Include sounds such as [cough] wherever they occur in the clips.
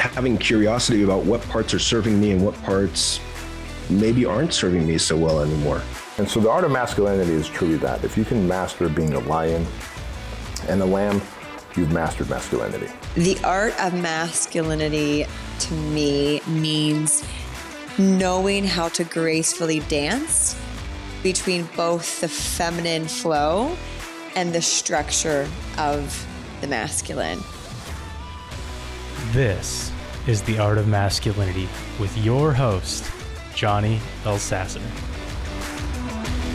having curiosity about what parts are serving me and what parts maybe aren't serving me so well anymore. And so the art of masculinity is truly that. If you can master being a lion and a lamb, you've mastered masculinity. The art of masculinity to me means knowing how to gracefully dance between both the feminine flow and the structure of the masculine. This is The Art of Masculinity with your host, Johnny Elsasser.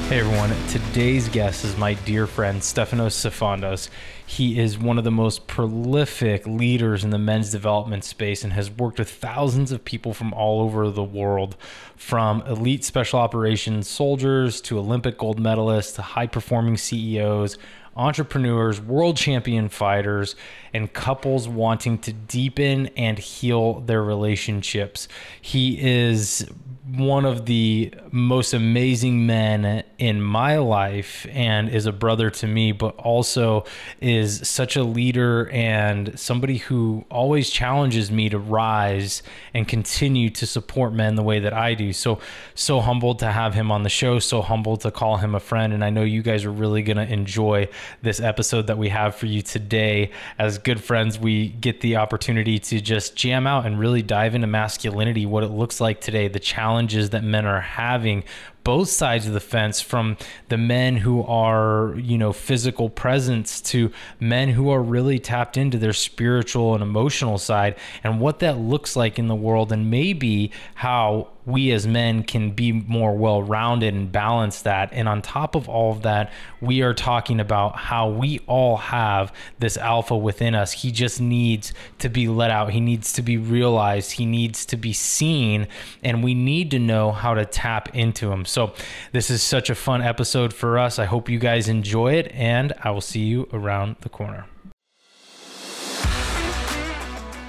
Hey everyone, today's guest is my dear friend Stefanos Sifandos. He is one of the most prolific leaders in the men's development space and has worked with thousands of people from all over the world, from elite special operations soldiers to Olympic gold medalists to high performing CEOs, entrepreneurs, world champion fighters, and couples wanting to deepen and heal their relationships. He is one of the most amazing men in my life and is a brother to me, but also is such a leader and somebody who always challenges me to rise and continue to support men the way that I do. So, so humbled to have him on the show, so humbled to call him a friend. And I know you guys are really going to enjoy this episode that we have for you today. As good friends, we get the opportunity to just jam out and really dive into masculinity, what it looks like today, the challenges that men are having both sides of the fence from the men who are you know physical presence to men who are really tapped into their spiritual and emotional side and what that looks like in the world and maybe how we as men can be more well rounded and balance that. And on top of all of that, we are talking about how we all have this alpha within us. He just needs to be let out, he needs to be realized, he needs to be seen, and we need to know how to tap into him. So, this is such a fun episode for us. I hope you guys enjoy it, and I will see you around the corner.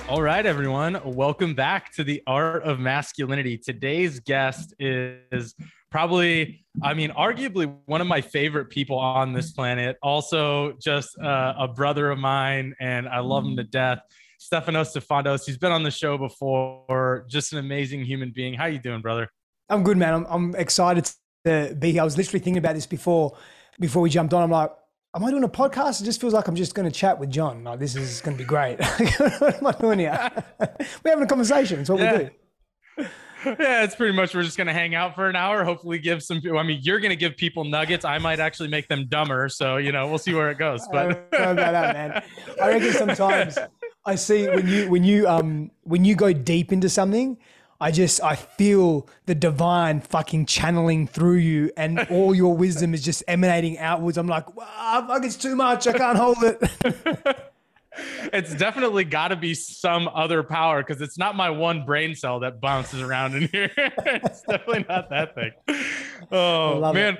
All right, everyone. Welcome back to the Art of Masculinity. Today's guest is probably, I mean, arguably one of my favorite people on this planet. Also, just uh, a brother of mine, and I love him to death. Stefanos Sifandos. He's been on the show before. Just an amazing human being. How you doing, brother? I'm good, man. I'm, I'm excited to be here. I was literally thinking about this before before we jumped on. I'm like, am I doing a podcast? It just feels like I'm just going to chat with John. Like this is going to be great. [laughs] what am I doing here? [laughs] We're having a conversation. It's what Yeah. we do. Yeah, it's pretty much we're just gonna hang out for an hour. Hopefully, give some. I mean, you're gonna give people nuggets. I might actually make them dumber. So you know, we'll see where it goes. But [laughs] about that, man. I reckon sometimes I see when you when you um when you go deep into something, I just I feel the divine fucking channeling through you, and [laughs] all your wisdom is just emanating outwards. I'm like, wow, fuck, it's too much. I can't hold it. [laughs] it's definitely got to be some other power because it's not my one brain cell that bounces around in here. [laughs] it's definitely not that thing. Oh love it. man.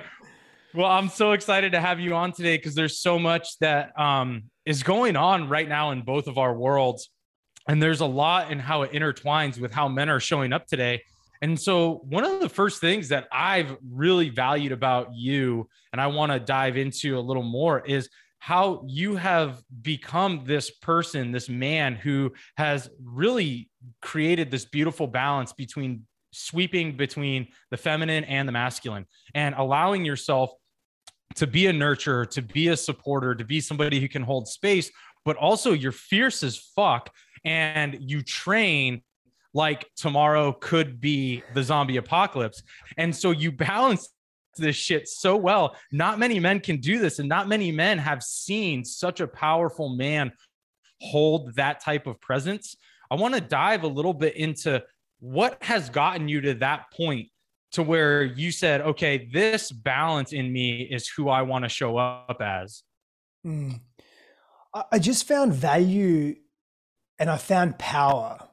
Well, I'm so excited to have you on today because there's so much that um, is going on right now in both of our worlds. And there's a lot in how it intertwines with how men are showing up today. And so, one of the first things that I've really valued about you, and I want to dive into a little more, is how you have become this person, this man who has really created this beautiful balance between sweeping between the feminine and the masculine and allowing yourself to be a nurturer, to be a supporter, to be somebody who can hold space, but also you're fierce as fuck and you train like tomorrow could be the zombie apocalypse. And so you balance this shit so well. Not many men can do this, and not many men have seen such a powerful man hold that type of presence. I want to dive a little bit into what has gotten you to that point to where you said, okay, this balance in me is who I want to show up as. Mm. I- I just found value and I found power.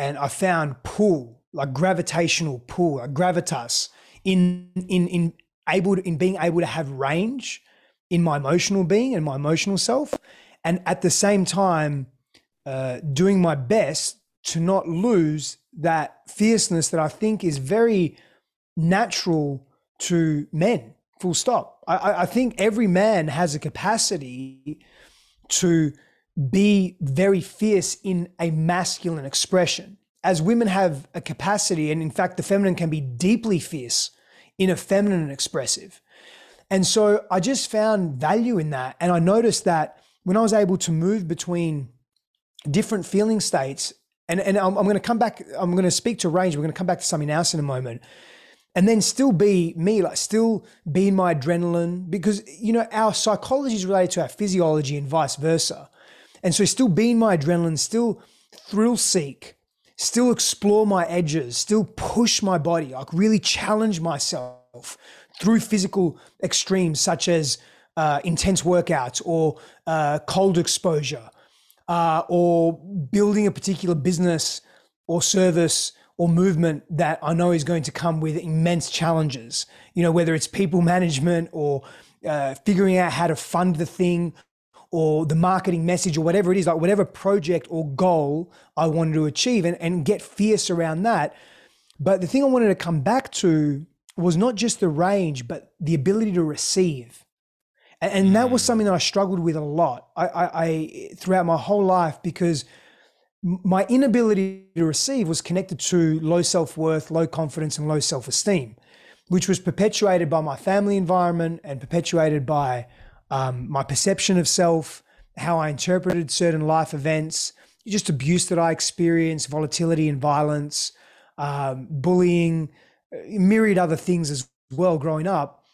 and I found pull, like gravitational pull, like gravitas in in in able to, in being able to have range in my emotional being and my emotional self, and at the same time uh, doing my best to not lose that fierceness that I think is very natural to men. Full stop. I, I think every man has a capacity to be very fierce in a masculine expression. As women have a capacity, and in fact, the feminine can be deeply fierce in a feminine expressive. And so I just found value in that. And I noticed that when I was able to move between different feeling states, and, and I'm, I'm going to come back, I'm going to speak to range, we're going to come back to something else in a moment and then still be me, like still be my adrenaline, because you know our psychology is related to our physiology and vice versa. And so still be in my adrenaline, still thrill seek, still explore my edges, still push my body, like really challenge myself through physical extremes such as uh, intense workouts or uh, cold exposure uh, or building a particular business or service or movement that I know is going to come with immense challenges. You know, whether it's people management or uh, figuring out how to fund the thing or the marketing message or whatever it is, like whatever project or goal I wanted to achieve and, and get fierce around that. But the thing I wanted to come back to was not just the range, but the ability to receive. And, and that was something that I struggled with a lot I, I, I throughout my whole life because – my inability to receive was connected to low self worth, low confidence, and low self esteem, which was perpetuated by my family environment and perpetuated by um, my perception of self, how I interpreted certain life events, just abuse that I experienced, volatility and violence, um, bullying, myriad other things as well growing up.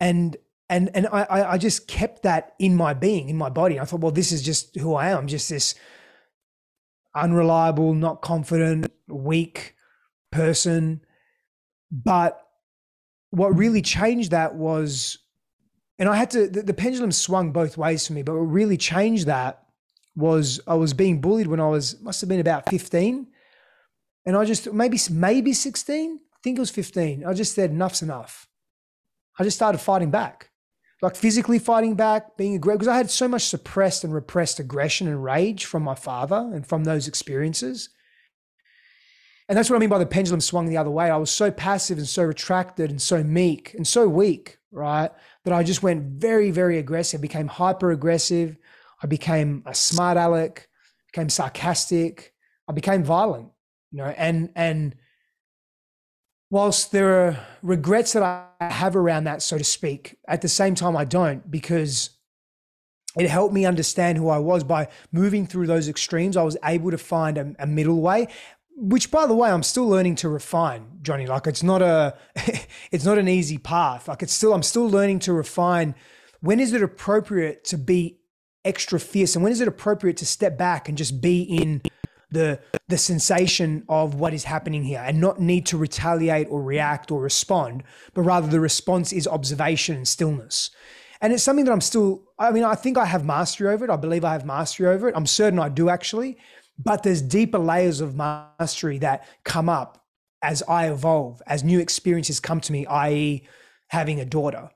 And and and I, I just kept that in my being, in my body. I thought, well, this is just who I am. Just this unreliable, not confident, weak person. But what really changed that was, and I had to, the, the, pendulum swung both ways for me, but what really changed that was I was being bullied when I was, must have been about 15. And I just, maybe, maybe 16, I think it was 15. I just said, enough's enough. I just started fighting back like physically fighting back, being aggressive, because I had so much suppressed and repressed aggression and rage from my father and from those experiences. And that's what I mean by the pendulum swung the other way. I was so passive and so retracted and so meek and so weak, right? That I just went very, very aggressive, became hyper aggressive. I became a smart aleck, became sarcastic. I became violent, you know, and, and, whilst there are regrets that I have around that, so to speak, at the same time, I don't because it helped me understand who I was by moving through those extremes. I was able to find a, a middle way, which, by the way, I'm still learning to refine, Johnny. Like it's not a, [laughs] it's not an easy path. Like it's still, I'm still learning to refine. When is it appropriate to be extra fierce, and when is it appropriate to step back and just be in the the sensation of what is happening here and not need to retaliate or react or respond but rather the response is observation and stillness and it's something that i'm still i mean i think i have mastery over it i believe i have mastery over it i'm certain i do actually but there's deeper layers of mastery that come up as i evolve as new experiences come to me i.e having a daughter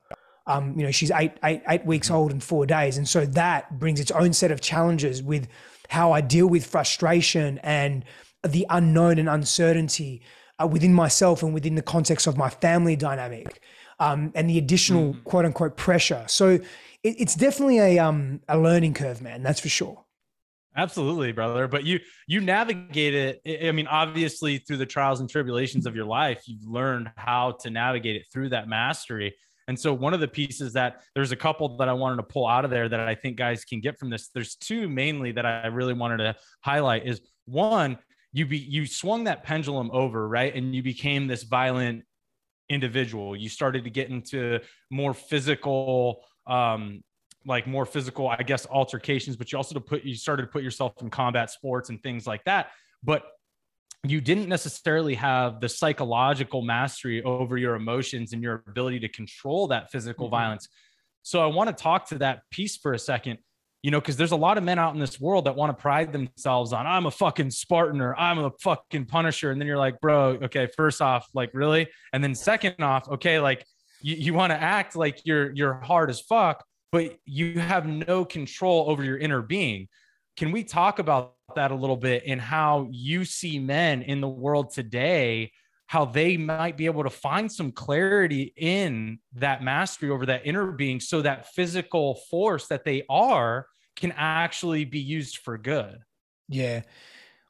um, you know she's eight, eight, eight weeks old in four days and so that brings its own set of challenges with how I deal with frustration and the unknown and uncertainty uh, within myself and within the context of my family dynamic um, and the additional mm. quote unquote pressure. So it, it's definitely a um, a learning curve, man. That's for sure. Absolutely, brother. But you you navigate it. I mean, obviously, through the trials and tribulations of your life, you've learned how to navigate it through that mastery. And so one of the pieces that there's a couple that I wanted to pull out of there that I think guys can get from this. There's two mainly that I really wanted to highlight is one, you be you swung that pendulum over, right? And you became this violent individual. You started to get into more physical um like more physical, I guess, altercations, but you also to put you started to put yourself in combat sports and things like that. But you didn't necessarily have the psychological mastery over your emotions and your ability to control that physical mm-hmm. violence. So I want to talk to that piece for a second. you know, because there's a lot of men out in this world that want to pride themselves on, I'm a fucking Spartan or I'm a fucking Punisher. And then you're like, bro, okay, first off, like, really? And then second off, okay, like, you, you want to act like you're you're hard as fuck, but you have no control over your inner being. Can we talk about that a little bit and how you see men in the world today how they might be able to find some clarity in that mastery over that inner being so that physical force that they are can actually be used for good. Yeah.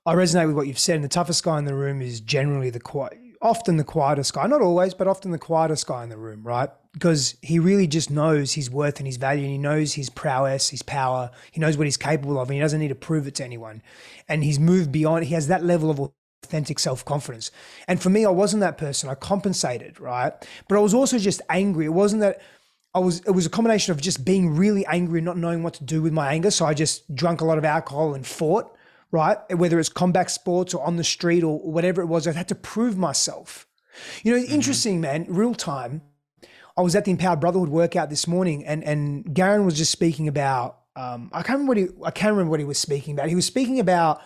I resonate with what you've said. And the toughest guy in the room is generally the quiet, often the quietest guy, not always, but often the quietest guy in the room, right? Because he really just knows his worth and his value, and he knows his prowess, his power. He knows what he's capable of, and he doesn't need to prove it to anyone. And he's moved beyond. He has that level of authentic self confidence. And for me, I wasn't that person. I compensated, right? But I was also just angry. It wasn't that I was, it was a combination of just being really angry and not knowing what to do with my anger. So I just drank a lot of alcohol and fought, right? Whether it's combat sports or on the street or whatever it was, I had to prove myself. You know, mm-hmm. interesting, man, real time. I was at the Empowered Brotherhood workout this morning and, and Garen was just speaking about, um, I can't remember what he, I can't remember what he was speaking about. He was speaking about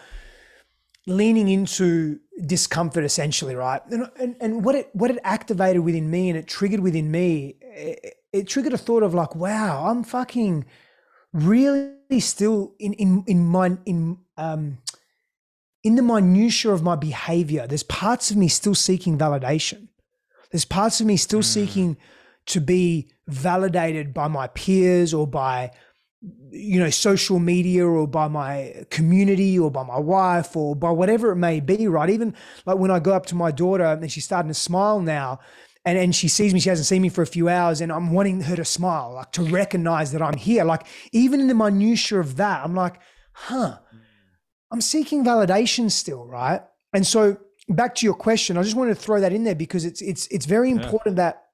leaning into discomfort essentially right and, and, and what it what it activated within me and it triggered within me it, it, triggered a thought of like wow i'm fucking really still in in in my in um in the minutia of my behavior there's parts of me still seeking validation. There's parts of me still mm. seeking to be validated by my peers or by you know social media or by my community or by my wife or by whatever it may be right? Even like when i go up to my daughter and she's starting to smile now and and she sees me she hasn't seen me for a few hours and i'm wanting her to smile like to recognize that i'm here. Like even in the minutia of that i'm like huh i'm seeking validation still right and so back to your question i just wanted to throw that in there because it's it's it's very important yeah. that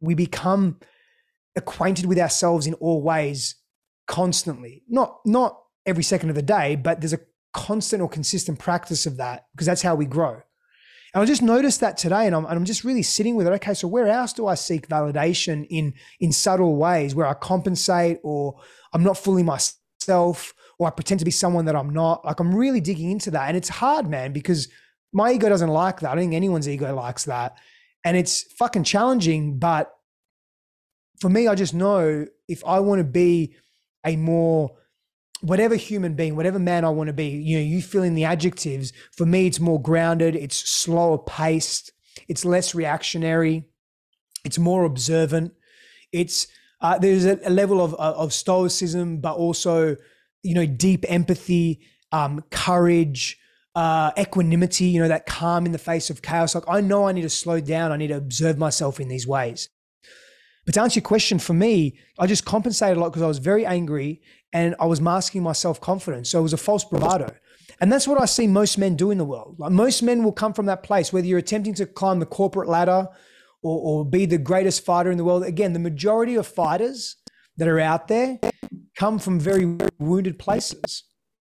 we become acquainted with ourselves in all ways constantly. Not not every second of the day, but there's a constant or consistent practice of that because that's how we grow. And I just noticed that today, and I'm, and I'm just really sitting with it. Okay, so where else do I seek validation in in subtle ways where I compensate or I'm not fully myself or I pretend to be someone that I'm not? Like I'm really digging into that, and it's hard, man, because my ego doesn't like that. I don't think anyone's ego likes that, and it's fucking challenging. But for me, I just know if I want to be a more whatever human being, whatever man I want to be, you know, you fill in the adjectives. For me, it's more grounded, it's slower paced, it's less reactionary, it's more observant. It's uh, there's a, a level of, of stoicism, but also, you know, deep empathy, um, courage, uh, equanimity, you know, that calm in the face of chaos. Like I know I need to slow down. I need to observe myself in these ways. But to answer your question, for me, I just compensated a lot because I was very angry and I was masking my self confidence. So it was a false bravado. And that's what I see most men do in the world. Like most men will come from that place, whether you're attempting to climb the corporate ladder or, or be the greatest fighter in the world. Again, the majority of fighters that are out there come from very wounded places.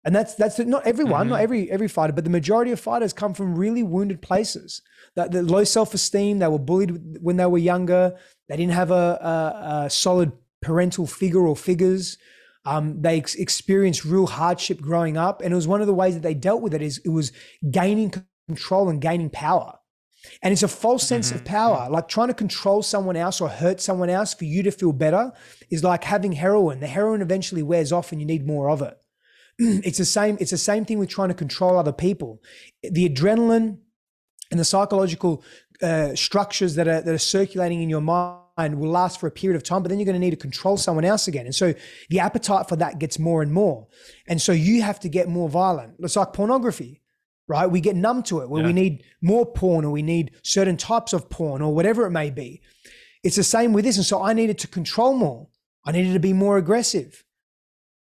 And that's that's not everyone, mm-hmm. not every every fighter, but the majority of fighters come from really wounded places. That the low self esteem, they were bullied when they were younger. They didn't have a, a, a solid parental figure or figures. Um, they ex- experienced real hardship growing up, and it was one of the ways that they dealt with it. Is it was gaining control and gaining power, and it's a false sense mm-hmm. of power. Like trying to control someone else or hurt someone else for you to feel better is like having heroin. The heroin eventually wears off, and you need more of it. [clears throat] it's the same. It's the same thing with trying to control other people. The adrenaline and the psychological uh, structures that are that are circulating in your mind will last for a period of time, but then you're going to need to control someone else again. And so the appetite for that gets more and more. And so you have to get more violent. It's like pornography, right? We get numb to it where yeah. we need more porn or we need certain types of porn or whatever it may be. It's the same with this. And so I needed to control more. I needed to be more aggressive.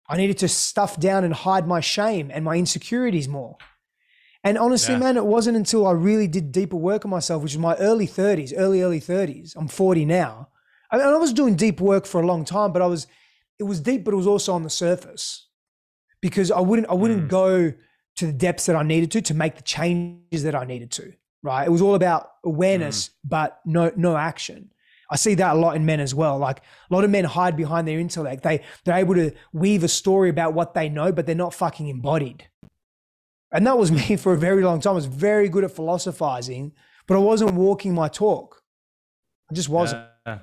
I needed to stuff down and hide my shame and my insecurities more. And honestly, yeah. man, it wasn't until I really did deeper work on myself, which is my early 30s, early, early 30s. I'm 40 now. I, mean, I was doing deep work for a long time, but I was, it was deep, but it was also on the surface because I wouldn't, I wouldn't mm. go to the depths that I needed to to make the changes that I needed to. Right? It was all about awareness, mm. but no, no action. I see that a lot in men as well. Like a lot of men hide behind their intellect. They they're able to weave a story about what they know, but they're not fucking embodied. And that was [laughs] me for a very long time. I was very good at philosophizing, but I wasn't walking my talk. I just wasn't. Yeah.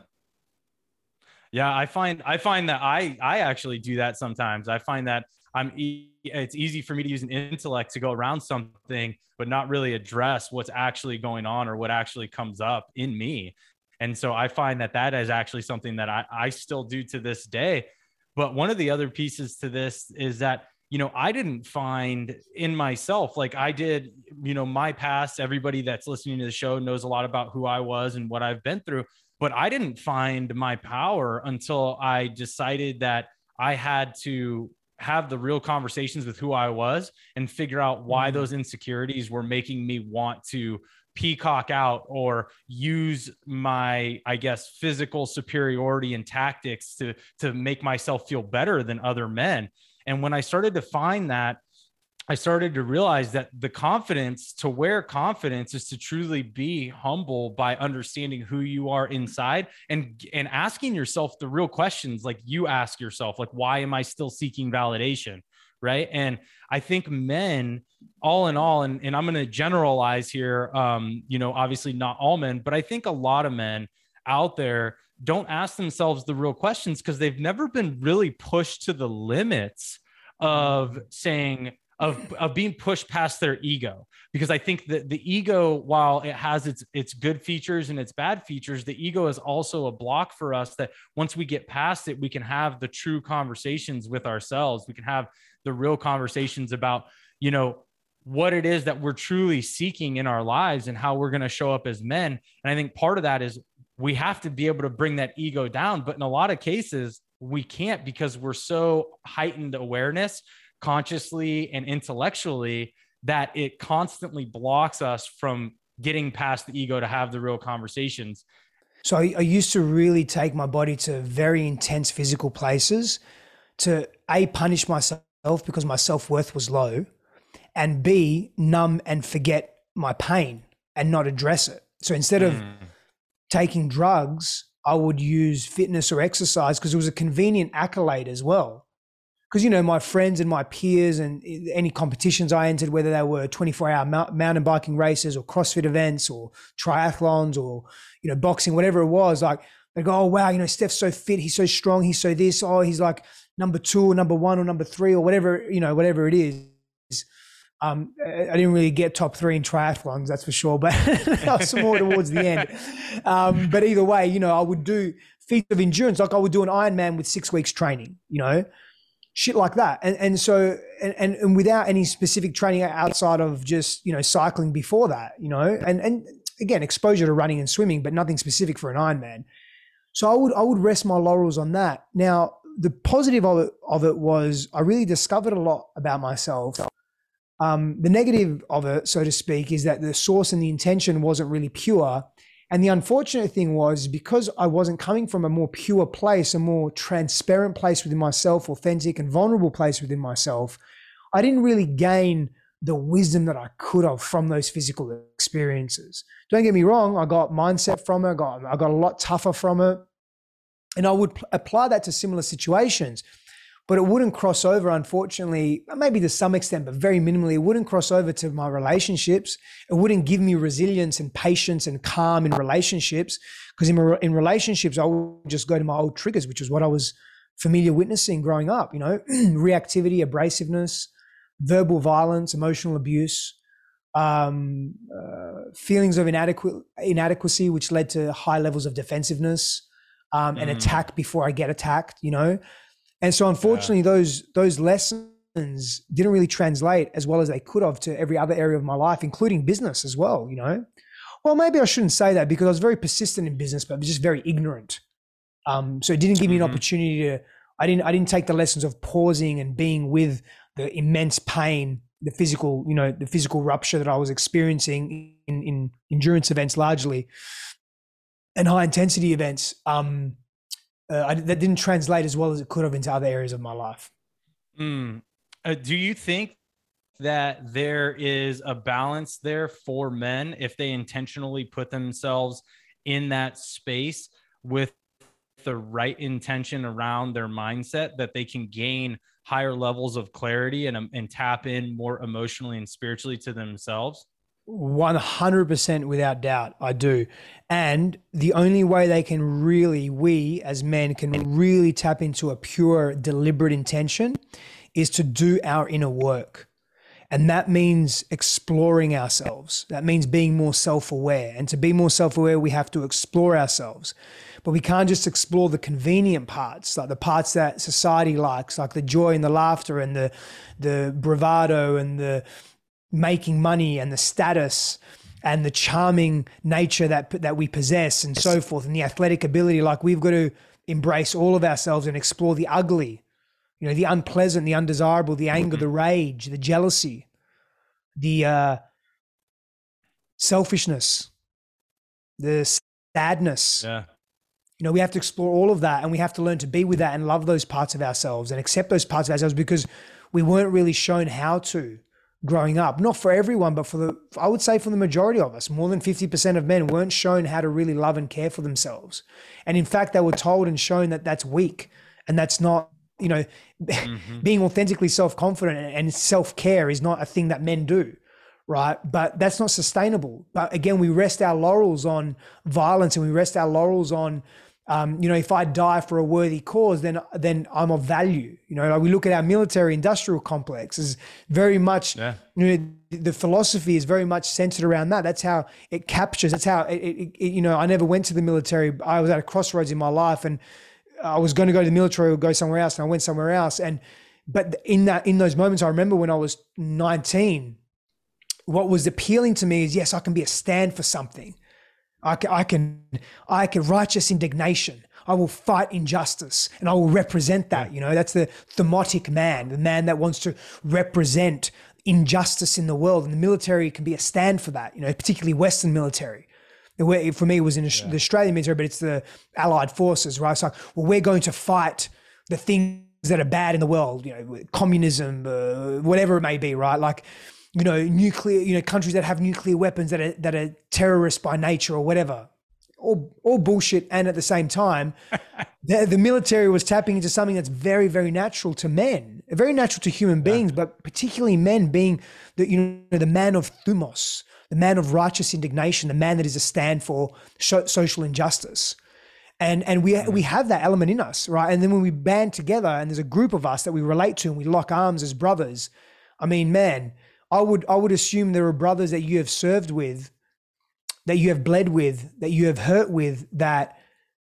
yeah, I find I find that I I actually do that sometimes. I find that I'm e- it's easy for me to use an intellect to go around something but not really address what's actually going on or what actually comes up in me. And so i find that that is actually something that i, I still do to this day. But one of the other pieces to this is that you know i didn't find in myself like i did you know my past everybody that's listening to the show knows a lot about who i was and what i've been through but i didn't find my power until i decided that i had to have the real conversations with who I was and figure out why mm-hmm. those insecurities were making me want to peacock out or use my i guess physical superiority and tactics to to make myself feel better than other men and when i started to find that I started to realize that the confidence to wear confidence is to truly be humble by understanding who you are inside and and asking yourself the real questions like you ask yourself like why am I still seeking validation right? And I think men all in all and, and I'm going to generalize here um you know obviously not all men but I think a lot of men out there don't ask themselves the real questions because they've never been really pushed to the limits of saying of of being pushed past their ego. Because i think that the ego while it has its its good features and its bad features the ego is also a block for us that once we get past it we can have the true conversations with ourselves. We can have the real conversations about you know what it is that we're truly seeking in our lives and how we're going to show up as men. And i think part of that is we have to be able to bring that ego down. But in a lot of cases we can't because we're so heightened awareness consciously and intellectually that it constantly blocks us from getting past the ego to have the real conversations. So I, I, used to really take my body to very intense physical places to A, punish myself because my self worth was low, and B, numb and forget my pain and not address it. So instead of mm. taking drugs, I would use fitness or exercise because it was a convenient accolade as well because you know my friends and my peers and any competitions I entered, whether they were 24 hour mountain biking races or CrossFit events or triathlons or you know boxing, whatever it was, like they go, oh wow, you know Steph's so fit, he's so strong, he's so this, oh he's like number two or number one or number three or whatever you know whatever it is. Um, I didn't really get top three in triathlons, that's for sure, but [laughs] I was more towards the end. Um, but either way, you know, I would do feats of endurance, like I would do an Ironman with six weeks training, you know, shit like that. And and so and, and, and without any specific training outside of just, you know, cycling before that, you know, and and again, exposure to running and swimming, but nothing specific for an Ironman. So I would I would rest my laurels on that. Now, the positive of it of it was I really discovered a lot about myself. Um, the negative of it, so to speak, is that the source and the intention wasn't really pure. And the unfortunate thing was because I wasn't coming from a more pure place, a more transparent place within myself, authentic and vulnerable place within myself, I didn't really gain the wisdom that I could have from those physical experiences. Don't get me wrong, I got mindset from it, I got, I got a lot tougher from it. And I would pl- apply that to similar situations but it wouldn't cross over, unfortunately, maybe to some extent, but very minimally. It wouldn't cross over to my relationships. It wouldn't give me resilience and patience and calm in relationships because in, in relationships, I would just go to my old triggers, which was what I was familiar witnessing growing up, you know, [clears throat] reactivity, abrasiveness, verbal violence, emotional abuse. Um, uh, feelings of inadequate inadequacy, which led to high levels of defensiveness um, mm. and attack before I get attacked. You know, and so unfortunately, yeah. those those lessons didn't really translate as well as they could have to every other area of my life, including business as well. You know, well maybe I shouldn't say that because I was very persistent in business, but I was just very ignorant. Um, so it didn't give me an mm-hmm. opportunity to. I didn't. I didn't take the lessons of pausing and being with the immense pain, the physical, you know, the physical rupture that I was experiencing in, in endurance events largely, and high intensity events. Um, uh, I, that didn't translate as well as it could have into other areas of my life. Mm. Uh, do you think that there is a balance there for men if they intentionally put themselves in that space with the right intention around their mindset that they can gain higher levels of clarity and, um, and tap in more emotionally and spiritually to themselves 100% without doubt i do. And the only way they can really we as men can really tap into a pure deliberate intention is to do our inner work. And that means exploring ourselves. That means being more self-aware. And to be more self-aware we have to explore ourselves. But we can't just explore the convenient parts, like the parts that society likes, like the joy and the laughter and the the bravado and the making money and the status and the charming nature that that we possess and so forth and the athletic ability like we've got to embrace all of ourselves and explore the ugly you know the unpleasant the undesirable the anger the rage the jealousy the uh, selfishness the sadness. Yeah. You know, we have to explore all of that and we have to learn to be with that and love those parts of ourselves and accept those parts of ourselves because we weren't really shown how to growing up. Not for everyone, but for the, I would say for the majority of us, more than 50% of men weren't shown how to really love and care for themselves. And in fact, they were told and shown that that's weak and that's not, you know, mm-hmm. [laughs] being authentically self confident and self care is not a thing that men do right? But that's not sustainable. But again, we rest our laurels on violence and we rest our laurels on, um, you know, if I die for a worthy cause, then then I'm of value. You know, like we look at our military-industrial complex is very much, yeah. you know, the philosophy is very much centered around that. That's how it captures. That's how it, it, it, you know. I never went to the military. I was at a crossroads in my life, and I was going to go to the military or go somewhere else, and I went somewhere else. And but in that in those moments, I remember when I was 19 what was appealing to me is yes, I can be a stand for something. I can, I can, I can righteous indignation. I will fight injustice and I will represent that. You know, that's the thematic man, the man that wants to represent injustice in the world. And the military can be a stand for that, you know, particularly Western military. For me, it was in yeah. the Australian military, but it's the Allied forces, right? So, well, we're going to fight the things that are bad in the world, you know, communism, uh, whatever it may be, right? Like, you know, nuclear, you know, countries that have nuclear weapons that are that are terrorists by nature or whatever. All, all bullshit. And at the same time, [laughs] the, the military was tapping into something that's very, very natural to men, very natural to human beings, yeah. but particularly men being the, you know, the man of thumos, the man of righteous indignation, the man that is a stand for social injustice. And, and we, we have that element in us, right? And then when we band together and there's a group of us that we relate to and we lock arms as brothers, I mean, man, I would I would assume there are brothers that you have served with, that you have bled with, that you have hurt with, that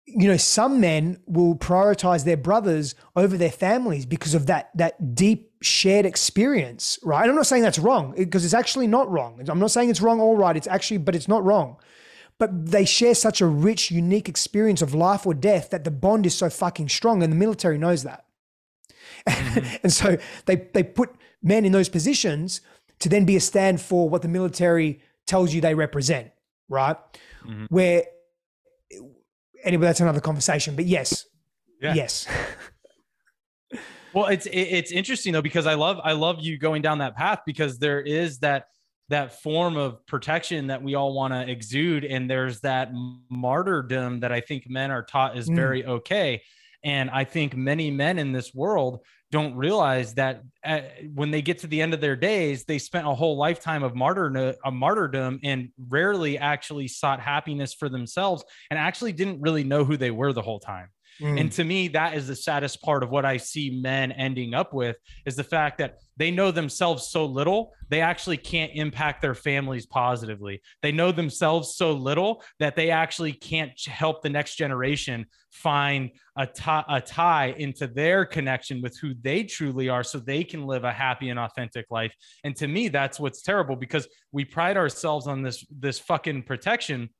you know some men will prioritize their brothers over their families because of that that deep shared experience, right? And I'm not saying that's wrong because it's actually not wrong. I'm not saying it's wrong or right. It's actually, but it's not wrong. But they share such a rich, unique experience of life or death that the bond is so fucking strong, and the military knows that. [laughs] Mm-hmm. and so they they put men in those positions to then be a stand for what the military tells you they represent, right? Mm-hmm. Where anyway, that's another conversation. But yes, yeah. yes. [laughs] [laughs] well, it's it's interesting though because I love I love you going down that path because there is that that form of protection that we all want to exude and there's that martyrdom that I think men are taught is mm. very okay. And I think many men in this world don't realize that at, uh, when they get to the end of their days, they spent a whole lifetime of martyrdom, a martyrdom and rarely actually sought happiness for themselves and actually didn't really know who they were the whole time. Mm. And to me, that is the saddest part of what I see men ending up with is the fact that they know themselves so little, they actually can't impact their families positively. They know themselves so little that they actually can't help the next generation find a, tie into their connection with who they truly are so they can live a happy and authentic life. And to me, that's what's terrible because we pride ourselves on this, this fucking protection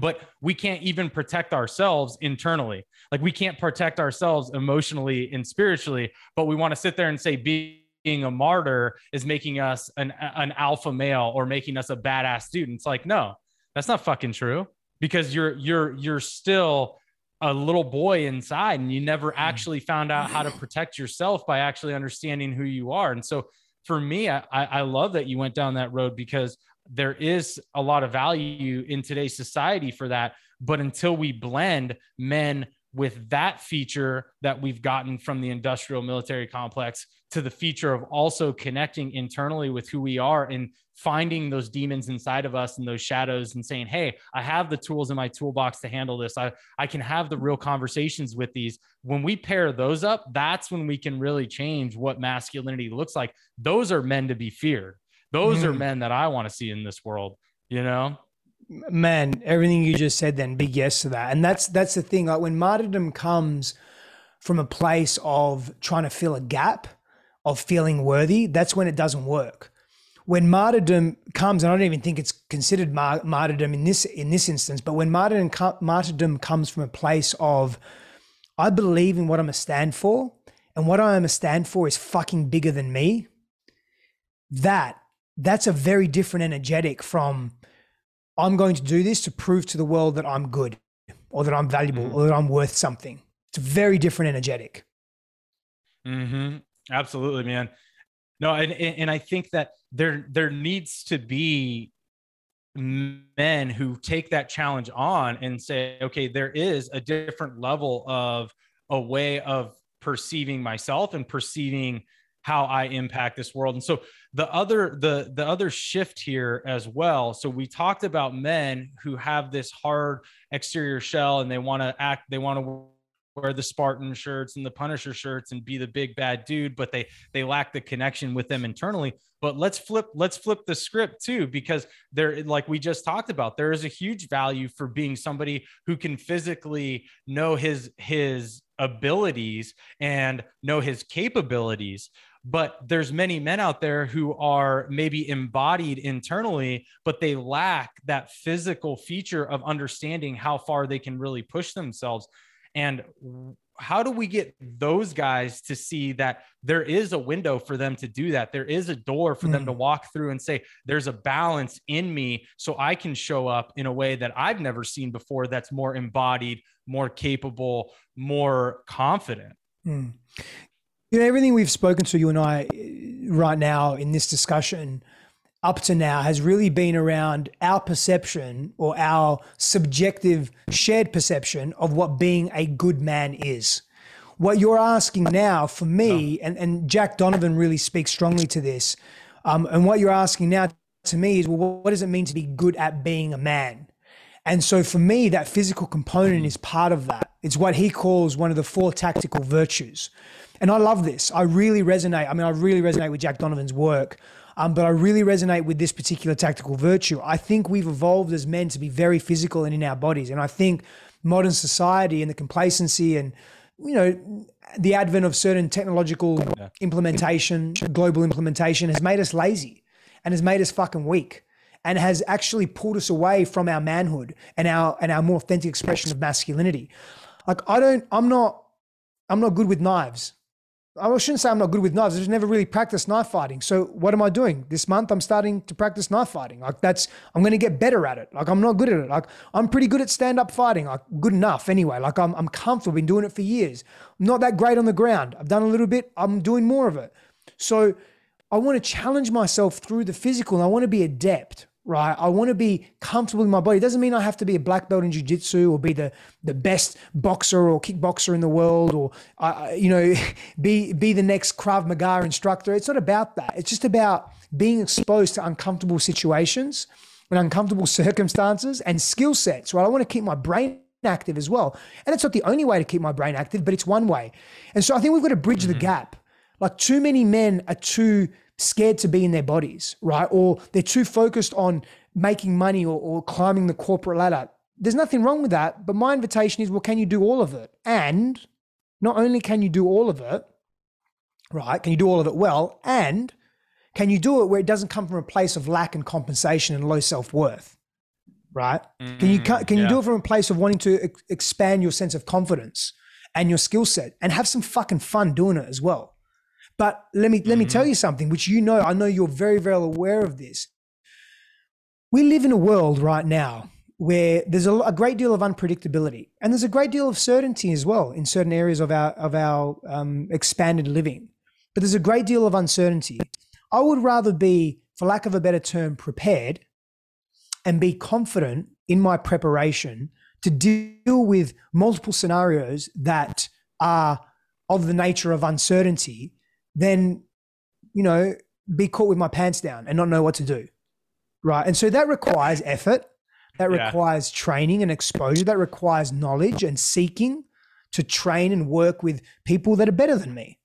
but we can't even protect ourselves internally. Like we can't protect ourselves emotionally and spiritually, but we want to sit there and say being a martyr is making us an an alpha male or making us a badass student. It's like, no, that's not fucking true because you're you're you're still a little boy inside and you never mm. actually found out how to protect yourself by actually understanding who you are. And so for me, I, I love that you went down that road because there is a lot of value in today's society for that. But until we blend men with that feature that we've gotten from the industrial military complex to the feature of also connecting internally with who we are and finding those demons inside of us and those shadows and saying hey i have the tools in my toolbox to handle this. I, I can have the real conversations with these. When we pair those up that's when we can really change what masculinity looks like. Those are men to be feared those mm. are men that i want to see in this world you know man, everything you just said then, big yes to that. And that's that's the thing. Like when martyrdom comes from a place of trying to fill a gap, of feeling worthy, that's when it doesn't work. When martyrdom comes, and I don't even think it's considered mar- martyrdom in this in this instance, but when martyrdom martyrdom comes from a place of I believe in what I'm a stand for, and what I am a stand for is fucking bigger than me. That that's a very different energetic from I'm going to do this to prove to the world that I'm good or that I'm valuable mm-hmm. or that I'm worth something. It's a very different energetic. Mm-hmm. Absolutely, man. No, and and I think that there there needs to be men who take that challenge on and say, okay, there is a different level of a way of perceiving myself and perceiving how I impact this world. And so the other the the other shift here as well. So we talked about men who have this hard exterior shell and they want to act they want to wear the Spartan shirts and the Punisher shirts and be the big bad dude, but they they lack the connection with them internally. But let's flip let's flip the script too, because there, like we just talked about, there is a huge value for being somebody who can physically know his his abilities and know his capabilities but there's many men out there who are maybe embodied internally but they lack that physical feature of understanding how far they can really push themselves and how do we get those guys to see that there is a window for them to do that there is a door for mm. them to hmm. walk through and say there's a balance in me so i can show up in a way that i've never seen before that's more embodied more capable more confident mm. You know, everything we've spoken to you and I right now in this discussion up to now has really been around our perception or our subjective shared perception of what being a good man is. What you're asking now for me, and, and Jack Donovan really speaks strongly to this, um, and what you're asking now to me is, well, what does it mean to be good at being a man? And so for me, that physical component is part of that. It's what he calls one of the four tactical virtues. And I love this. I really resonate. I mean, I really resonate with Jack Donovan's work. Um, but I really resonate with this particular tactical virtue. I think we've evolved as men to be very physical and in our bodies. And I think modern society and the complacency and, you know, the advent of certain technological implementation, global implementation has made us lazy and has made us fucking weak and has actually pulled us away from our manhood and our and our more authentic expression of masculinity. Like I don't I'm not I'm not good with knives. I shouldn't say I'm not good with knives. I just never really practiced knife fighting. So what am I doing this month? I'm starting to practice knife fighting. Like that's I'm going to get better at it. Like I'm not good at it. Like I'm pretty good at stand up fighting. Like good enough anyway. Like I'm I'm comfortable. Been doing it for years. I'm not that great on the ground. I've done a little bit. I'm doing more of it. So I want to challenge myself through the physical. I want to be adept right? I want to be comfortable in my body. It doesn't mean I have to be a black belt in jiu-jitsu or be the, the best boxer or kickboxer in the world or, uh, you know, [laughs] be, be the next Krav Maga instructor. It's not about that. It's just about being exposed to uncomfortable situations and uncomfortable [laughs] circumstances and skill sets, right? I want to keep my brain active as well. And it's not the only way to keep my brain active, but it's one way. And so I think we've got to bridge mm-hmm. the gap. Like too many men are too scared to be in their bodies, right? Or they're too focused on making money or, or climbing the corporate ladder. There's nothing wrong with that. But my invitation is well, can you do all of it? And not only can you do all of it, right? Can you do all of it well? And can you do it where it doesn't come from a place of lack and compensation and low self worth? Right? Mm, can you can you do it from a place of wanting to ex- expand your sense of confidence and your skill set and have some fucking fun doing it as well? But let me let me tell mm-hmm. you something, which you know, I know you're very, very aware of this. We live in a world right now where there's a, a, great deal of unpredictability and there's a great deal of certainty as well in certain areas of our of our um, expanded living. But there's a great deal of uncertainty. I would rather be, for lack of a better term, prepared and be confident in my preparation to deal with multiple scenarios that are of the nature of uncertainty than, you know, be caught with my pants down and not know what to do. Right. And so that requires effort. That Yeah. requires training and exposure. That requires knowledge and seeking to train and work with people that are better than me.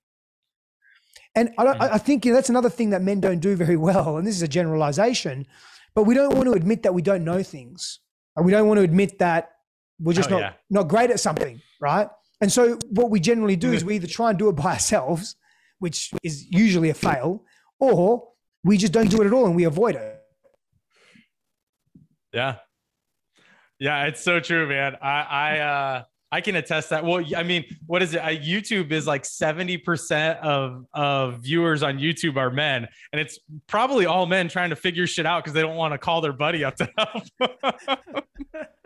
And I, don't, I I think you know, that's another thing that men don't do very well. And this is a generalization, but we don't want to admit that we don't know things. And we don't want to admit that we're just Oh, not, yeah. not great at something. Right. And so what we generally do is mm. we either try and do it by [laughs] ourselves, which is usually a fail, or we just don't do it at all and we avoid it. Yeah. Yeah, it's so true, man. I I uh I can attest that. Well, I mean, what is it? Uh, YouTube is like 70% of of viewers on YouTube are men, and it's probably all men trying to figure shit out because they don't want to call their buddy up to help. [laughs] [laughs]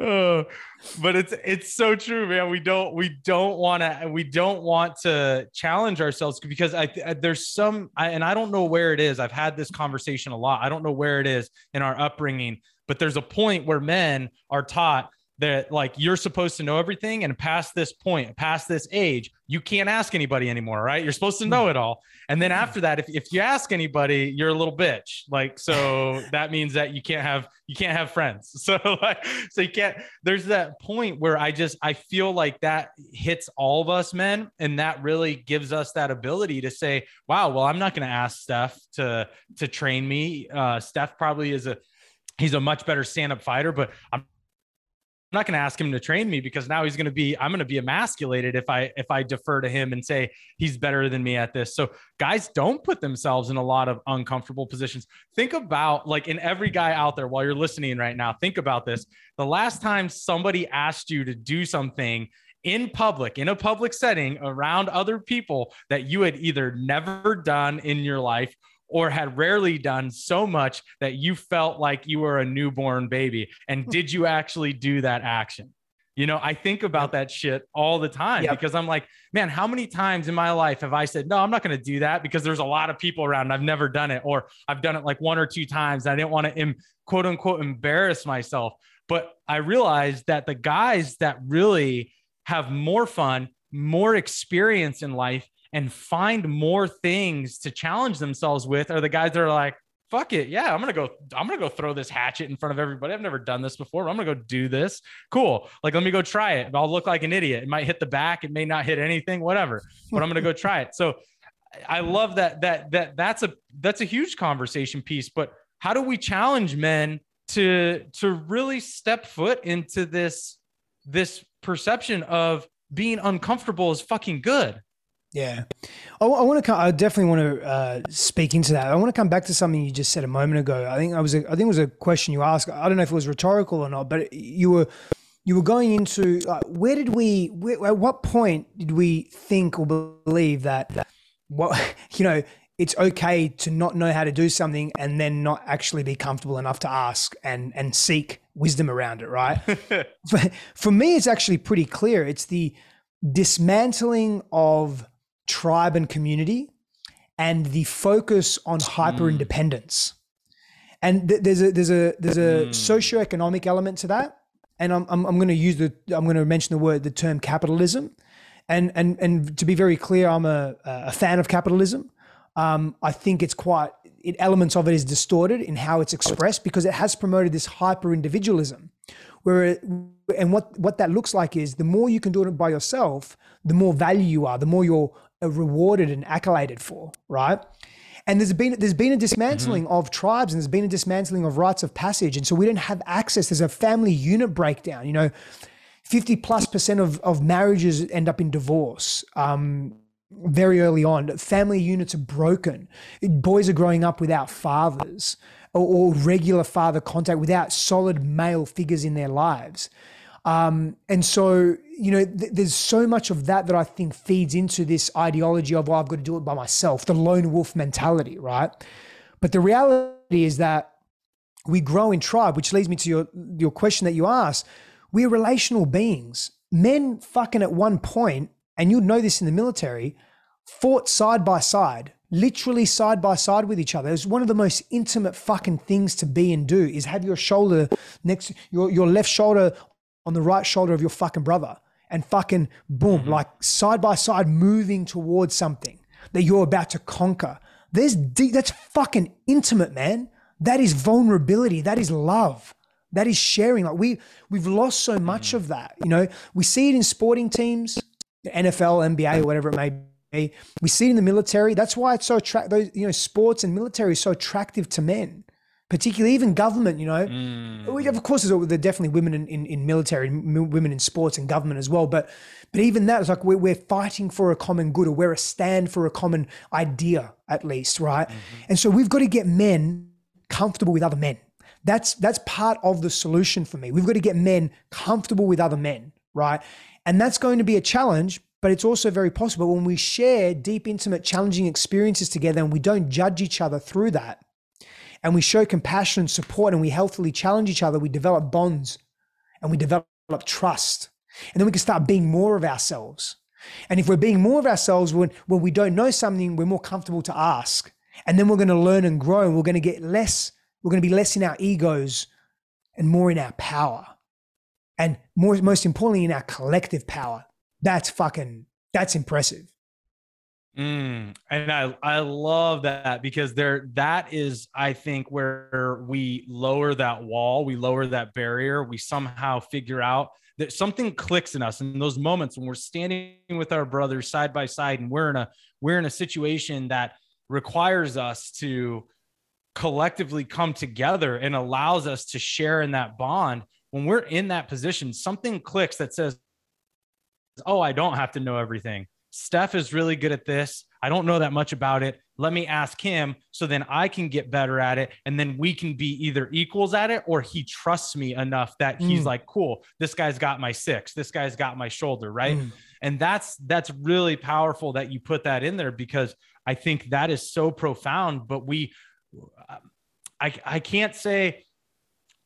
Uh, [laughs] but it's it's so true, man. We don't we don't want to we don't want to challenge ourselves because I there's some I, and I don't know where it is. I've had this conversation a lot. I don't know where it is in our upbringing, but there's a point where men are taught that like you're supposed to know everything and past this point past this age you can't ask anybody anymore right? You're supposed to know it all. And then after that if, if you ask anybody you're a little bitch. Like so [laughs] that means that you can't have you can't have friends. [laughs] So like so you can't there's that point where i just i feel like that hits all of us men and that really gives us that ability to say wow well i'm not going to ask steph to to train me. Uh steph probably is a he's a much better stand-up fighter but i'm I'm not going to ask him to train me because now he's going to be I'm going to be emasculated if I if I defer to him and say he's better than me at this. So guys don't put themselves in a lot of uncomfortable positions. Think about like in every guy out there while you're listening right now, think about this. The last time somebody asked you to do something in public, in a public setting around other people that you had either never done in your life or had rarely done so much that you felt like you were a newborn baby? And [laughs] did you actually do that action? You know, I think about that shit all the time Yep. because I'm like, man, how many times in my life have I said, no, I'm not going to do that because there's a lot of people around and I've never done it, or I've done it like one or two times. And I didn't want to, em- quote unquote, embarrass myself. But I realized that the guys that really have more fun, more experience in life, and find more things to challenge themselves with are the guys that are like, fuck it. Yeah, I'm gonna go, I'm gonna go throw this hatchet in front of everybody. I've never done this before. but I'm gonna go do this. Cool. Like, let me go try it. I'll look like an idiot. It might hit the back, it may not hit anything, whatever. But I'm gonna go try it. [laughs] So I love that that that that's a that's a huge conversation piece. But how do we challenge men to to really step foot into this this perception of being uncomfortable is fucking good? Yeah, I, want to. I definitely want to uh, speak into that. I want to come back to something you just said a moment ago. I think I was. A, I think it was a question you asked. I don't know if it was rhetorical or not, but you were you were going into uh, where did we? Where, at what point did we think or believe that what [laughs] you know? It's okay to not know how to do something and then not actually be comfortable enough to ask and and seek wisdom around it, right? [laughs] for, for me, it's actually pretty clear. It's the dismantling of tribe and community and the focus on hyper independence. And th- there's a there's a there's a socioeconomic element to that. And I'm I'm, I'm going to use the I'm going to mention the word the term capitalism. And and and to be very clear, I'm a a fan of capitalism. Um, I think it's quite it, elements of it is distorted in how it's expressed because it has promoted this hyper individualism where it, and what what that looks like is the more you can do it by yourself the more value you are the more you're rewarded and accoladed for right and there's been there's been a dismantling of tribes and there's been a dismantling of rites of passage and so we don't have access there's a family unit breakdown you know 50 plus percent of, of marriages end up in divorce um, very early on. Family units are broken. Boys are growing up without fathers or, or regular father contact, without solid male figures in their lives. Um, and so, you know, th- there's so much of that that I think feeds into this ideology of, well, I've got to do it by myself, the lone wolf mentality, right? But the reality is that we grow in tribe, which leads me to your, your question that you asked. We're relational beings. Men fucking at one point, and you'd know this in the military, fought side by side literally side by side with each other. It's one of the most intimate fucking things to be and do is have your shoulder next your your left shoulder on the right shoulder of your fucking brother and fucking boom, mm-hmm. like side by side moving towards something that you're about to conquer. There's deep, that's fucking intimate, man. That is vulnerability. That is love. That is sharing. Like we we've lost so much mm-hmm. of that. You know, we see it in sporting teams, the NFL, NBA, or whatever it may be. We see it in the military. That's why it's so attract those, you know, sports and military is so attractive to men particularly even government, you know. Mm. Of course, there's there are definitely women in, in, in military, women in sports and government as well. But but even that is like we're, we're fighting for a common good or we're a stand for a common idea at least, right? Mm-hmm. And so we've got to get men comfortable with other men. That's that's part of the solution for me. We've got to get men comfortable with other men, right? And that's going to be a challenge, but it's also very possible when we share deep, intimate, challenging experiences together and we don't judge each other through that and we show compassion and support and we healthily challenge each other, we develop bonds and we develop trust. And then we can start being more of ourselves. And if we're being more of ourselves when, when we don't know something, we're more comfortable to ask. And then we're going to learn and grow and we're going to get less, we're going to be less in our egos and more in our power. And more, most importantly, in our collective power. That's fucking, that's impressive. Mm, and I I love that because there that is I think where we lower that wall, we lower that barrier, we somehow figure out that something clicks in us. In those moments when we're standing with our brothers side by side and we're in a we're in a situation that requires us to collectively come together and allows us to share in that bond when we're in that position something clicks that says oh I don't have to know everything Steph is really good at this. I don't know that much about it. Let me ask him so then I can get better at it. And then we can be either equals at it or he trusts me enough that he's mm. like, cool, this guy's got my six, this guy's got my shoulder. Right. Mm. And that's, that's really powerful that you put that in there because I think that is so profound. But we, I, I can't say,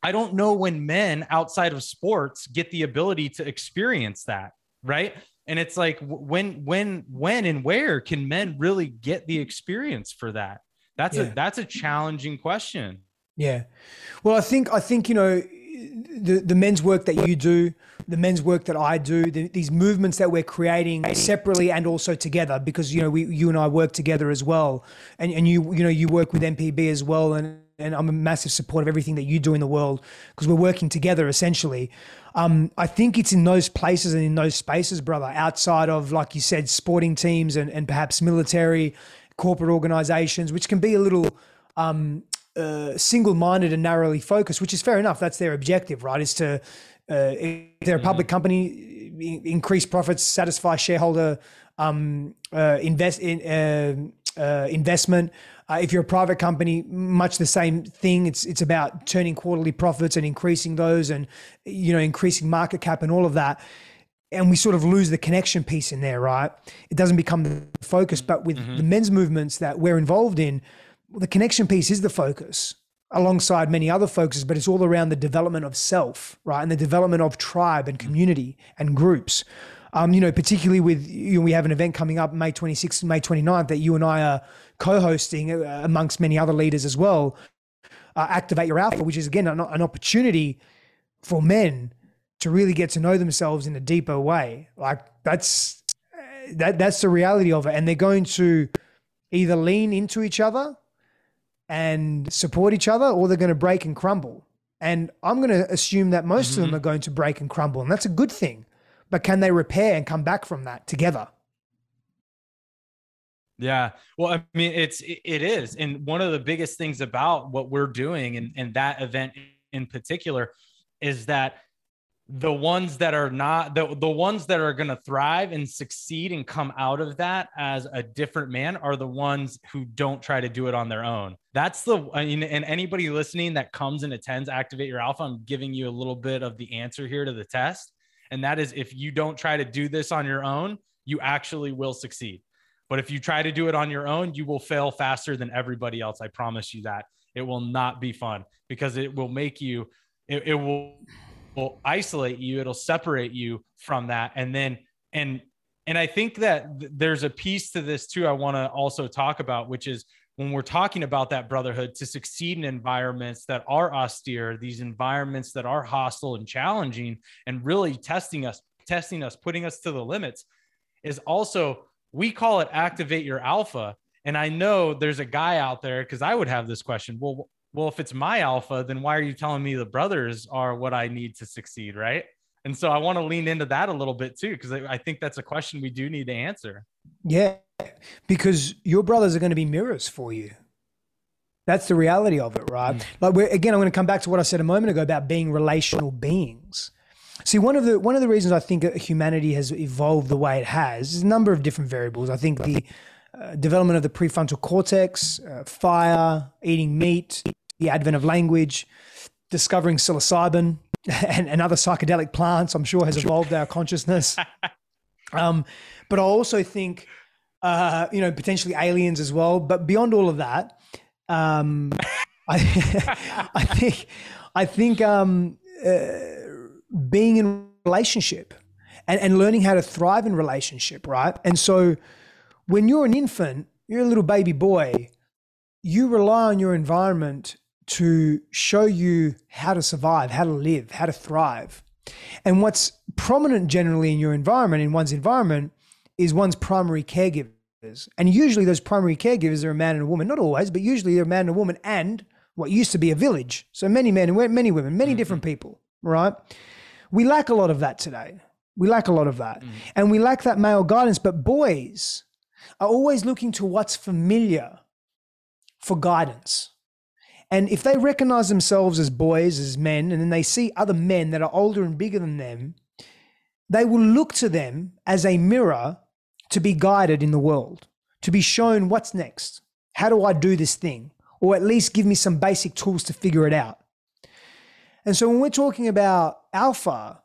I don't know when men outside of sports get the ability to experience that. Right and it's like when when when and where can men really get the experience for that? That's yeah. a that's a challenging question. Yeah. Well i think i think you know the, the men's work that you do, the men's work that I do, the, these movements that we're creating separately and also together, because you know we, you and I work together as well, and and you you know you work with MPB as well, and and I'm a massive support of everything that you do in the world because we're working together essentially. Um, I think it's in those places and in those spaces, brother, outside of, like you said, sporting teams and, and perhaps military, corporate organizations, which can be a little um, uh, single minded and narrowly focused, which is fair enough. That's their objective, right? Is to, uh, if they're a public mm-hmm. company, increase profits, satisfy shareholder um, uh, invest in, uh, uh, investment. Uh, if you're a private company, much the same thing. It's it's about turning quarterly profits and increasing those, and you know increasing market cap and all of that. And we sort of lose the connection piece in there, right? It doesn't become the focus. But with mm-hmm. the men's movements that we're involved in, well, the connection piece is the focus alongside many other focuses, but it's all around the development of self, right? And the development of tribe and community and groups. Um, you know, particularly with you know, we have an event coming up May 26th, May 29th that you and I are co-hosting uh, amongst many other leaders as well. Uh, Activate Your Alpha, which is again an, an opportunity for men to really get to know themselves in a deeper way. Like that's that that's the reality of it, and they're going to either lean into each other and support each other, or they're going to break and crumble. And I'm going to assume that most mm-hmm. of them are going to break and crumble, and that's a good thing but can they repair and come back from that together? Yeah. Well, I mean, it's, it is. And one of the biggest things about what we're doing and, and that event in particular is that the ones that are not the, the ones that are going to thrive and succeed and come out of that as a different man are the ones who don't try to do it on their own that's the I mean, and anybody listening that comes and attends activate your alpha i'm giving you a little bit of the answer here to the test and that is if you don't try to do this on your own, you actually will succeed. But if you try to do it on your own, you will fail faster than everybody else. I promise you that. It will not be fun because it will make you, it, it will, will isolate you, it'll separate you from that. And then, and and I think that th- there's a piece to this too. I want to also talk about, which is when we're talking about that brotherhood to succeed in environments that are austere, these environments that are hostile and challenging, and really testing us, testing us, putting us to the limits, is also we call it activate your alpha. And I know there's a guy out there because I would have this question. Well, well, if it's my alpha, then why are you telling me the brothers are what I need to succeed, right? And so I want to lean into that a little bit too, because I think that's a question we do need to answer. Yeah, because your brothers are going to be mirrors for you. That's the reality of it, right? Mm. Like we're, again, I'm going to come back to what I said a moment ago about being relational beings. See, one of the one of the reasons I think humanity has evolved the way it has is a number of different variables. I think the uh, development of the prefrontal cortex, uh, fire, eating meat, the advent of language, discovering psilocybin, [laughs] and, and other psychedelic plants, I'm sure has evolved our consciousness. [laughs] Um, but I also think, uh, you know, potentially aliens as well. But beyond all of that, um, I, [laughs] I think, I think um, uh, being in relationship and, and learning how to thrive in relationship, right? And so when you're an infant, you're a little baby boy, you rely on your environment to show you how to survive, how to live, how to thrive. And what's prominent generally in your environment, in one's environment, is one's primary caregivers. And usually those primary caregivers are a man and a woman, not always, but usually they're a man and a woman and what used to be a village. So many men and many women, many mm-hmm. different people, right? We lack a lot of that today. We lack a lot of that. Mm-hmm. And we lack that male guidance. But boys are always looking to what's familiar for guidance. And if they recognize themselves as boys, as men, and then they see other men that are older and bigger than them, they will look to them as a mirror to be guided in the world, to be shown what's next. How do I do this thing? Or at least give me some basic tools to figure it out. And so when we're talking about alpha,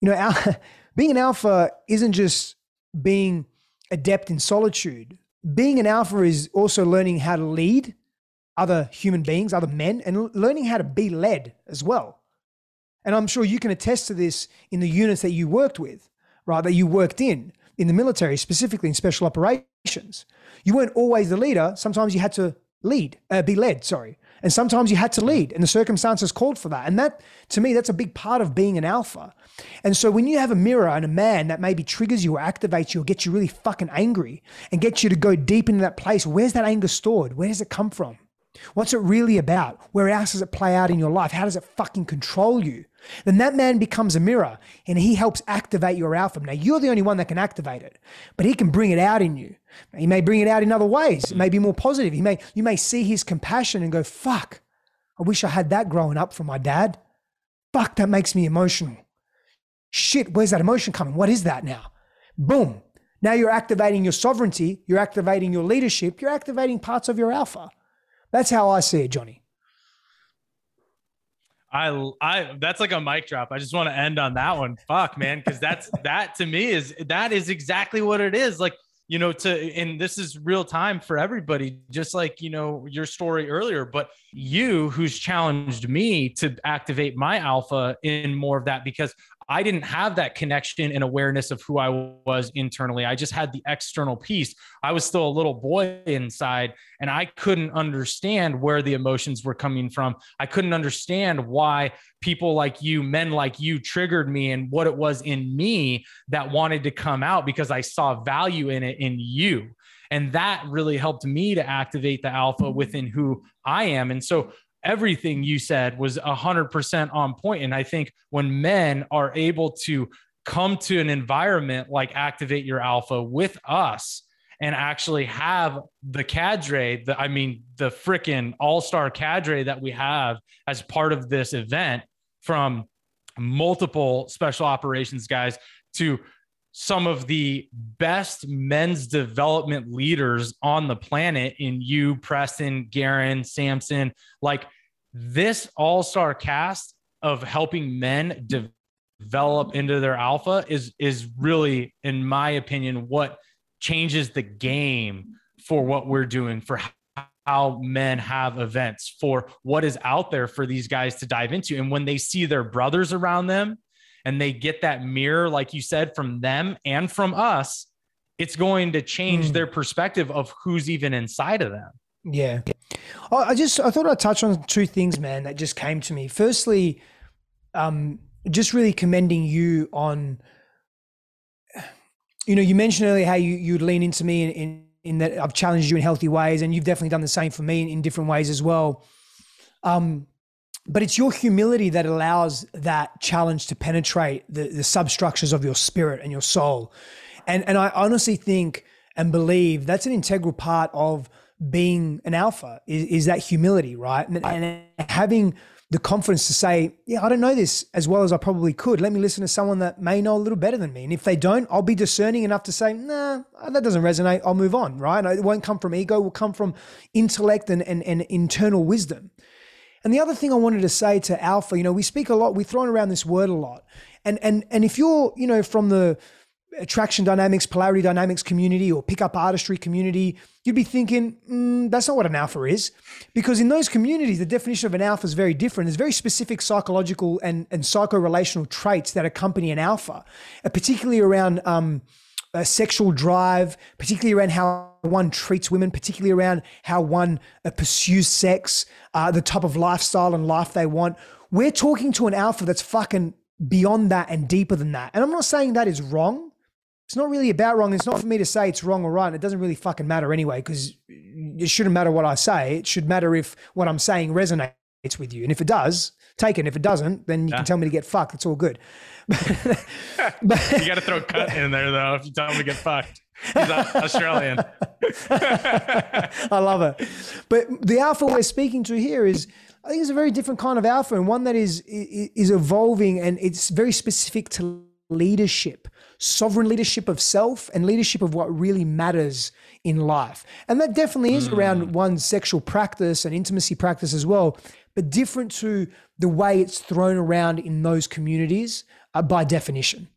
you know, [laughs] being an alpha isn't just being adept in solitude. Being an alpha is also learning how to lead other human beings, other men, and learning how to be led as well. And I'm sure you can attest to this in the units that you worked with, right? That you worked in, in the military, specifically in special operations. You weren't always the leader. Sometimes you had to lead, uh, be led, sorry. And sometimes you had to lead, and the circumstances called for that. And that, to me, that's a big part of being an alpha. And so when you have a mirror and a man that maybe triggers you or activates you or gets you really fucking angry and gets you to go deep into that place, where's that anger stored? Where does it come from? What's it really about? Where else does it play out in your life? How does it fucking control you? Then that man becomes a mirror and he helps activate your alpha. Now, you're the only one that can activate it, but he can bring it out in you. He may bring it out in other ways. It may be more positive. He may, you may see his compassion and go, fuck, I wish I had that growing up from my dad. Fuck, that makes me emotional. Shit, where's that emotion coming? What is that now? Boom. Now you're activating your sovereignty, you're activating your leadership, you're activating parts of your alpha. That's how I see it, Johnny. I I that's like a mic drop. I just want to end on that one. Fuck, man, because that's [laughs] that to me is that is exactly what it is. Like you know to and this is real time for everybody just like you know your story earlier but you who's challenged me to activate my alpha in more of that because I didn't have that connection and awareness of who I was internally. I just had the external piece. I was still a little boy inside and I couldn't understand where the emotions were coming from. I couldn't understand why people like you, men like you, triggered me and what it was in me that wanted to come out because I saw value in it in you. And that really helped me to activate the alpha mm-hmm. within who I am. And so everything you said was 100% on point and i think when men are able to come to an environment like activate your alpha with us and actually have the cadre the i mean the freaking all-star cadre that we have as part of this event from multiple special operations guys to some of the best men's development leaders on the planet in you, Preston, Garen, Samson. Like this all star cast of helping men de- develop into their alpha is is really, in my opinion, what changes the game for what we're doing for how men have events for what is out there for these guys to dive into and when they see their brothers around them and they get that mirror, like you said, from them and from us, it's going to change Mm. their perspective of who's even inside of them. Yeah. I just I thought I'd touch on two things, man, that just came to me. Firstly, um, just really commending you on you know, you mentioned earlier how you you'd lean into me in, in in that I've challenged you in healthy ways, and you've definitely done the same for me in, in different ways as well. Um, but it's your humility that allows that challenge to penetrate the, the substructures of your spirit and your soul. And and I honestly think and believe that's an integral part of being an alpha is, is that humility, right? And, and having the confidence to say, yeah, I don't know this as well as I probably could. Let me listen to someone that may know a little better than me. And if they don't, I'll be discerning enough to say, nah, that doesn't resonate. I'll move on, right? It won't come from ego, it will come from intellect and, and, and internal wisdom. And the other thing I wanted to say to alpha, you know, we speak a lot, we're throwing around this word a lot. And and and if you're, you know, from the attraction dynamics, polarity dynamics community or pickup artistry community, you'd be thinking, mm, that's not what an alpha is. Because in those communities, the definition of an alpha is very different. There's very specific psychological and, and psycho-relational traits that accompany an alpha, uh, particularly around um, uh, sexual drive, particularly around how one treats women, particularly around how one uh, pursues sex, uh, the type of lifestyle and life they want. We're talking to an alpha that's fucking beyond that and deeper than that. And I'm not saying that is wrong. It's not really about wrong. It's not for me to say it's wrong or right. It doesn't really fucking matter anyway, because it shouldn't matter what I say. It should matter if what I'm saying resonates with you. And if it does, take it. If it doesn't, then you can tell me to get fucked. It's all good. [laughs] You got to throw cut in there though if you tell him to get fucked. He's Au- Australian. [laughs] I love it. But the alpha we're speaking to here is, I think, it's a very different kind of alpha and one that is is evolving and it's very specific to leadership, sovereign leadership of self and leadership of what really matters in life. And that definitely is around one's sexual practice and intimacy practice as well, but different to the way it's thrown around in those communities uh, by definition.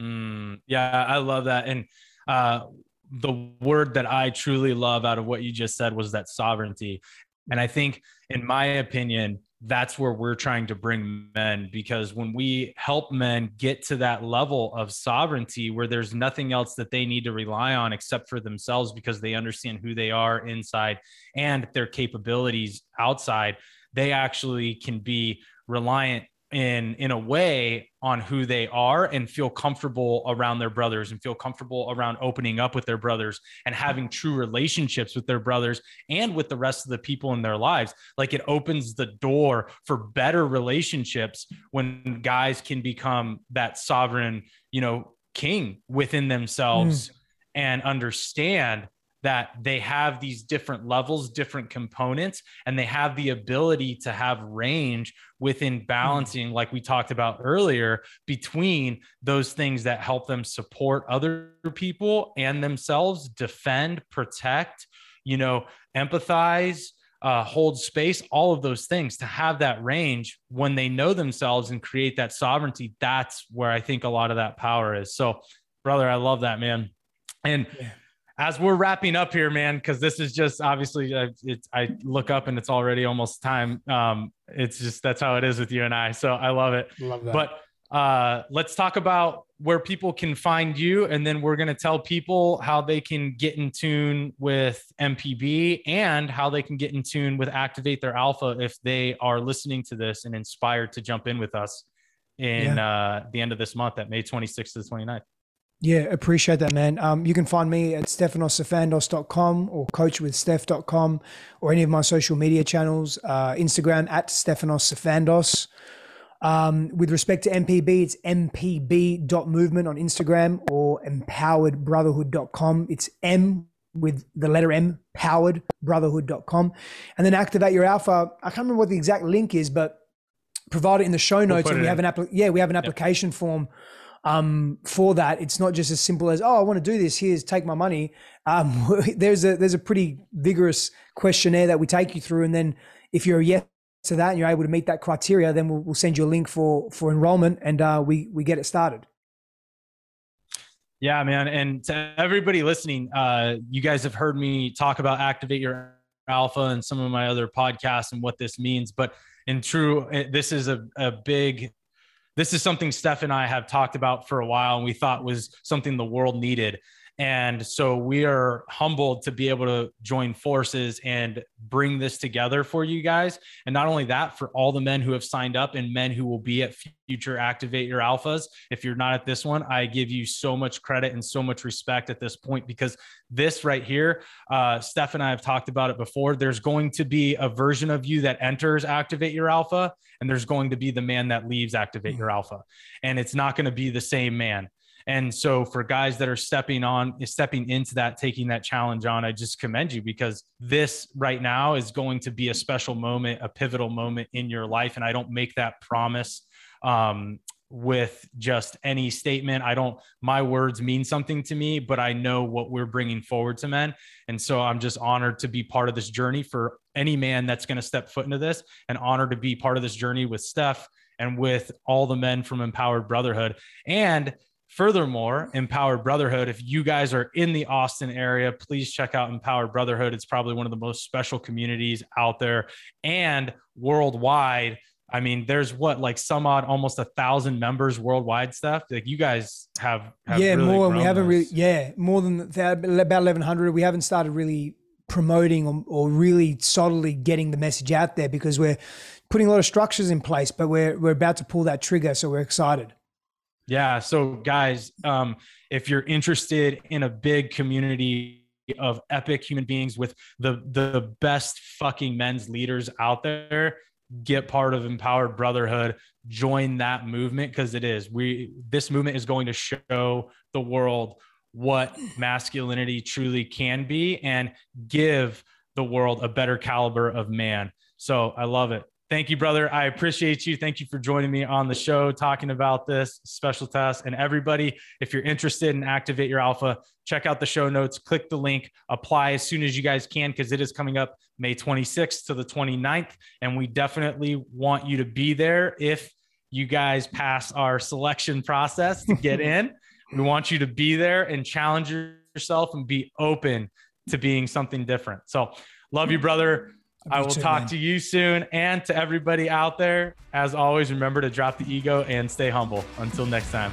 Mm, yeah, I love that. And uh, the word that I truly love out of what you just said was that sovereignty. And I think, in my opinion, that's where we're trying to bring men because when we help men get to that level of sovereignty where there's nothing else that they need to rely on except for themselves because they understand who they are inside and their capabilities outside, they actually can be reliant in in a way on who they are and feel comfortable around their brothers and feel comfortable around opening up with their brothers and having true relationships with their brothers and with the rest of the people in their lives. Like it opens the door for better relationships when guys can become that sovereign you know king within themselves mm. and understand that they have these different levels, different components, and they have the ability to have range within balancing, like we talked about earlier, between those things that help them support other people and themselves, defend, protect, you know, empathize. Uh, hold space, all of those things to have that range when they know themselves and create that sovereignty. That's where I think a lot of that power is. So, brother, I love that, man. And Yeah. As we're wrapping up here, man, because this is just obviously uh, it's I look up and it's already almost time. Um, it's just that's how it is with you and I. So I love it. Love that. But uh, let's talk about where people can find you, and then we're gonna tell people how they can get in tune with MPB and how they can get in tune with Activate Their Alpha if they are listening to this and inspired to jump in with us in uh, the end of this month at May 26th to the 29th. Yeah, appreciate that, man. Um, you can find me at stefanossifandos.com or coachwithsteph.com or any of my social media channels, uh, Instagram at stefanossifandos. Um, with respect to MPB, it's mpb.movement on Instagram or empoweredbrotherhood.com. It's M with the letter M, poweredbrotherhood.com. And then activate your alpha. I can't remember what the exact link is, but provide it in the show notes. put and it we have an app. Yeah, we have an application form um, for that. It's not just as simple as, oh, I want to do this. Here's take my money. Um, [laughs] there's a there's a pretty vigorous questionnaire that we take you through, and then if you're a yes to that and you're able to meet that criteria, then we'll, we'll send you a link for for enrollment, and uh, we we get it started. Yeah, man. And to everybody listening, uh, you guys have heard me talk about activate your alpha and some of my other podcasts and what this means. But in true, this is a, a big this is something Steph and I have talked about for a while and we thought was something the world needed. And so we are humbled to be able to join forces and bring this together for you guys. And not only that, for all the men who have signed up and men who will be at future Activate Your Alphas. If you're not at this one, I give you so much credit and so much respect at this point because this right here, uh, Steph and I have talked about it before. There's going to be a version of you that enters Activate Your Alpha, and there's going to be the man that leaves Activate Your Alpha. And it's not going to be the same man. And so for guys that are stepping on, stepping into that, taking that challenge on, I just commend you because this right now is going to be a special moment, a pivotal moment in your life. And I don't make that promise um, with just any statement. I don't, my words mean something to me, but I know what we're bringing forward to men. And so I'm just honored to be part of this journey for any man that's going to step foot into this and honored to be part of this journey with Steph and with all the men from Empowered Brotherhood. And Furthermore, Empowered Brotherhood, if you guys are in the Austin area, please check out Empowered Brotherhood. It's probably one of the most special communities out there and worldwide. I mean, there's what like some odd, almost a thousand members worldwide. Stuff like you guys have, have yeah, really more. We haven't this. really, yeah, more than that, about eleven hundred. We haven't started really promoting or, or really solidly getting the message out there because we're putting a lot of structures in place, but we're we're about to pull that trigger, so we're excited. Yeah. So, guys, um, if you're interested in a big community of epic human beings with the the best fucking men's leaders out there, get part of Empowered Brotherhood. Join that movement because it is we. This movement is going to show the world what masculinity truly can be and give the world a better caliber of man. So I love it. Thank you, brother. I appreciate you. Thank you for joining me on the show, talking about this special test. And everybody, if you're interested in Activate Your Alpha, check out the show notes, click the link, apply as soon as you guys can, because it is coming up May 26th to the 29th. And we definitely want you to be there if you guys pass our selection process to get [laughs] in. we want you to be there and challenge yourself and be open to being something different. So, love you, brother. I will talk man. to you soon. And to everybody out there, as always, remember to drop the ego and stay humble. Until next time.